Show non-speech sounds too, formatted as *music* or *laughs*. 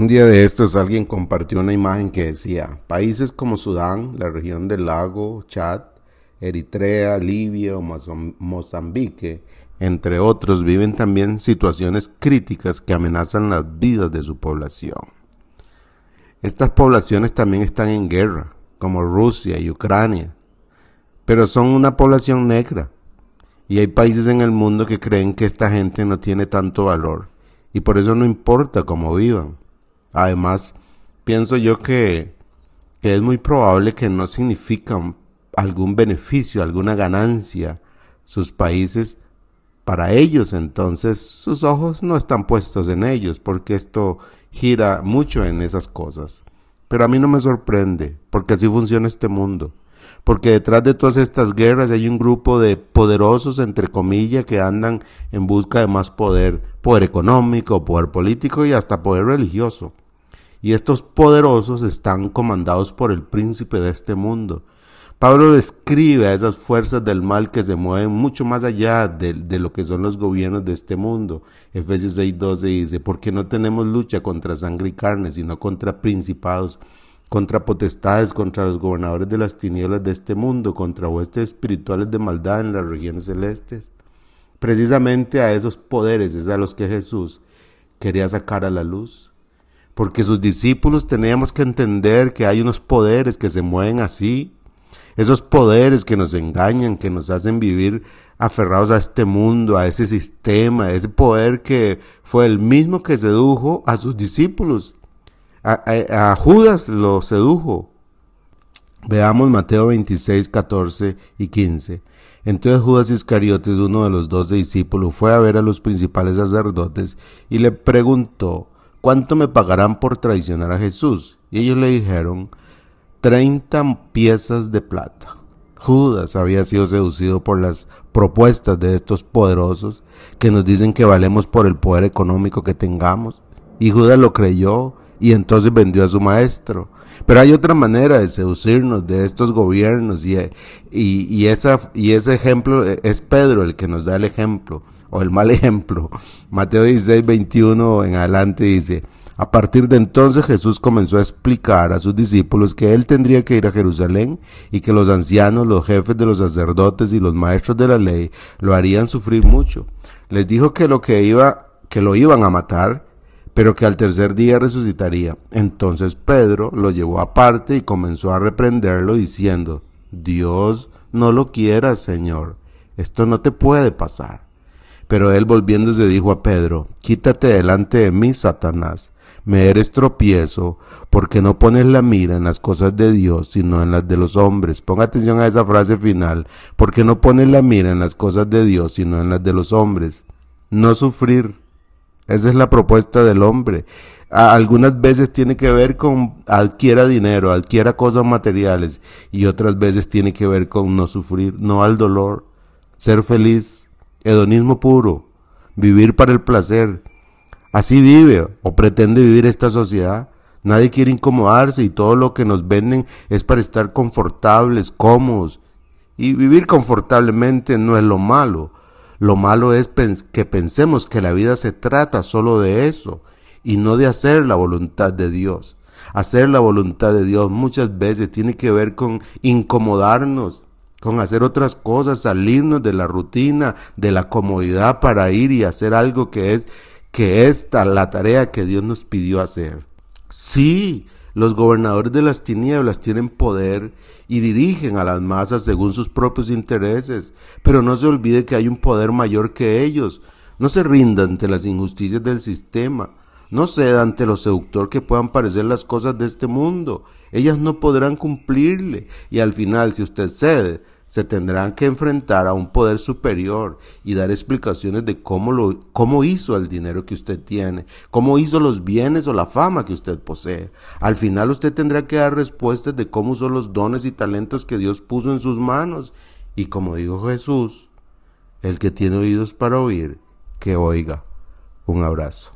Un día de estos alguien compartió una imagen que decía, países como Sudán, la región del lago, Chad, Eritrea, Libia o Mozambique, entre otros, viven también situaciones críticas que amenazan las vidas de su población. Estas poblaciones también están en guerra, como Rusia y Ucrania, pero son una población negra. Y hay países en el mundo que creen que esta gente no tiene tanto valor y por eso no importa cómo vivan. Además, pienso yo que, que es muy probable que no significan algún beneficio, alguna ganancia sus países para ellos, entonces sus ojos no están puestos en ellos, porque esto gira mucho en esas cosas. Pero a mí no me sorprende, porque así funciona este mundo. Porque detrás de todas estas guerras hay un grupo de poderosos, entre comillas, que andan en busca de más poder, poder económico, poder político y hasta poder religioso. Y estos poderosos están comandados por el príncipe de este mundo, Pablo describe a esas fuerzas del mal que se mueven mucho más allá de, lo que son los gobiernos de este mundo. Efesios 6:12 dice, porque no tenemos lucha contra sangre y carne, sino contra principados, contra potestades, contra los gobernadores de las tinieblas de este mundo, contra huestes espirituales de maldad en las regiones celestes. Precisamente a esos poderes es a los que Jesús quería sacar a la luz. Porque sus discípulos teníamos que entender que hay unos poderes que se mueven así esos poderes que nos engañan, que nos hacen vivir aferrados a este mundo, a ese sistema, ese poder que fue el mismo que sedujo a sus discípulos. A, Judas lo sedujo. Veamos Mateo 26, 14 y 15. Entonces Judas Iscariotes, uno de los doce discípulos, fue a ver a los principales sacerdotes y le preguntó, ¿cuánto me pagarán por traicionar a Jesús? Y ellos le dijeron, 30 piezas de plata. Judas había sido seducido por las propuestas de estos poderosos que nos dicen que valemos por el poder económico que tengamos. Y Judas lo creyó y entonces vendió a su maestro. Pero hay otra manera de seducirnos de estos gobiernos y, y, esa, y ese ejemplo es Pedro el que nos da el ejemplo o el mal *laughs* ejemplo. Mateo 16, 21 en adelante dice, a partir de entonces Jesús comenzó a explicar a sus discípulos que él tendría que ir a Jerusalén y que los ancianos, los jefes de los sacerdotes y los maestros de la ley lo harían sufrir mucho. Les dijo que lo que iba que lo iban a matar, pero que al tercer día resucitaría. Entonces Pedro lo llevó aparte y comenzó a reprenderlo diciendo: Dios no lo quiera, Señor. Esto no te puede pasar. Pero él volviéndose dijo a Pedro, Quítate delante de mí, Satanás me eres tropiezo, porque no pones la mira en las cosas de Dios, sino en las de los hombres. Ponga atención a esa frase final, porque no pones la mira en las cosas de Dios, sino en las de los hombres. No sufrir. Esa es la propuesta del hombre. algunas veces tiene que ver con adquiera dinero, adquiera cosas materiales, y otras veces tiene que ver con no sufrir, no al dolor, ser feliz, hedonismo puro, vivir para el placer, Así vive o pretende vivir esta sociedad. Nadie quiere incomodarse y todo lo que nos venden es para estar confortables, cómodos. Y vivir confortablemente no es lo malo. Lo malo es que pensemos que la vida se trata solo de eso y no de hacer la voluntad de Dios. Hacer la voluntad de Dios muchas veces tiene que ver con incomodarnos, con hacer otras cosas, salirnos de la rutina, de la comodidad para ir y hacer algo que es que esta la tarea que Dios nos pidió hacer. Sí, los gobernadores de las tinieblas tienen poder y dirigen a las masas según sus propios intereses, pero no se olvide que hay un poder mayor que ellos. No se rinda ante las injusticias del sistema, no ceda ante lo seductor que puedan parecer las cosas de este mundo. Ellas no podrán cumplirle, y al final, si usted cede, se tendrán que enfrentar a un poder superior y dar explicaciones de cómo, lo, cómo hizo el dinero que usted tiene, cómo hizo los bienes o la fama que usted posee. Al final usted tendrá que dar respuestas de cómo usó los dones y talentos que Dios puso en sus manos. Y como dijo Jesús, el que tiene oídos para oír, que oiga. Un abrazo.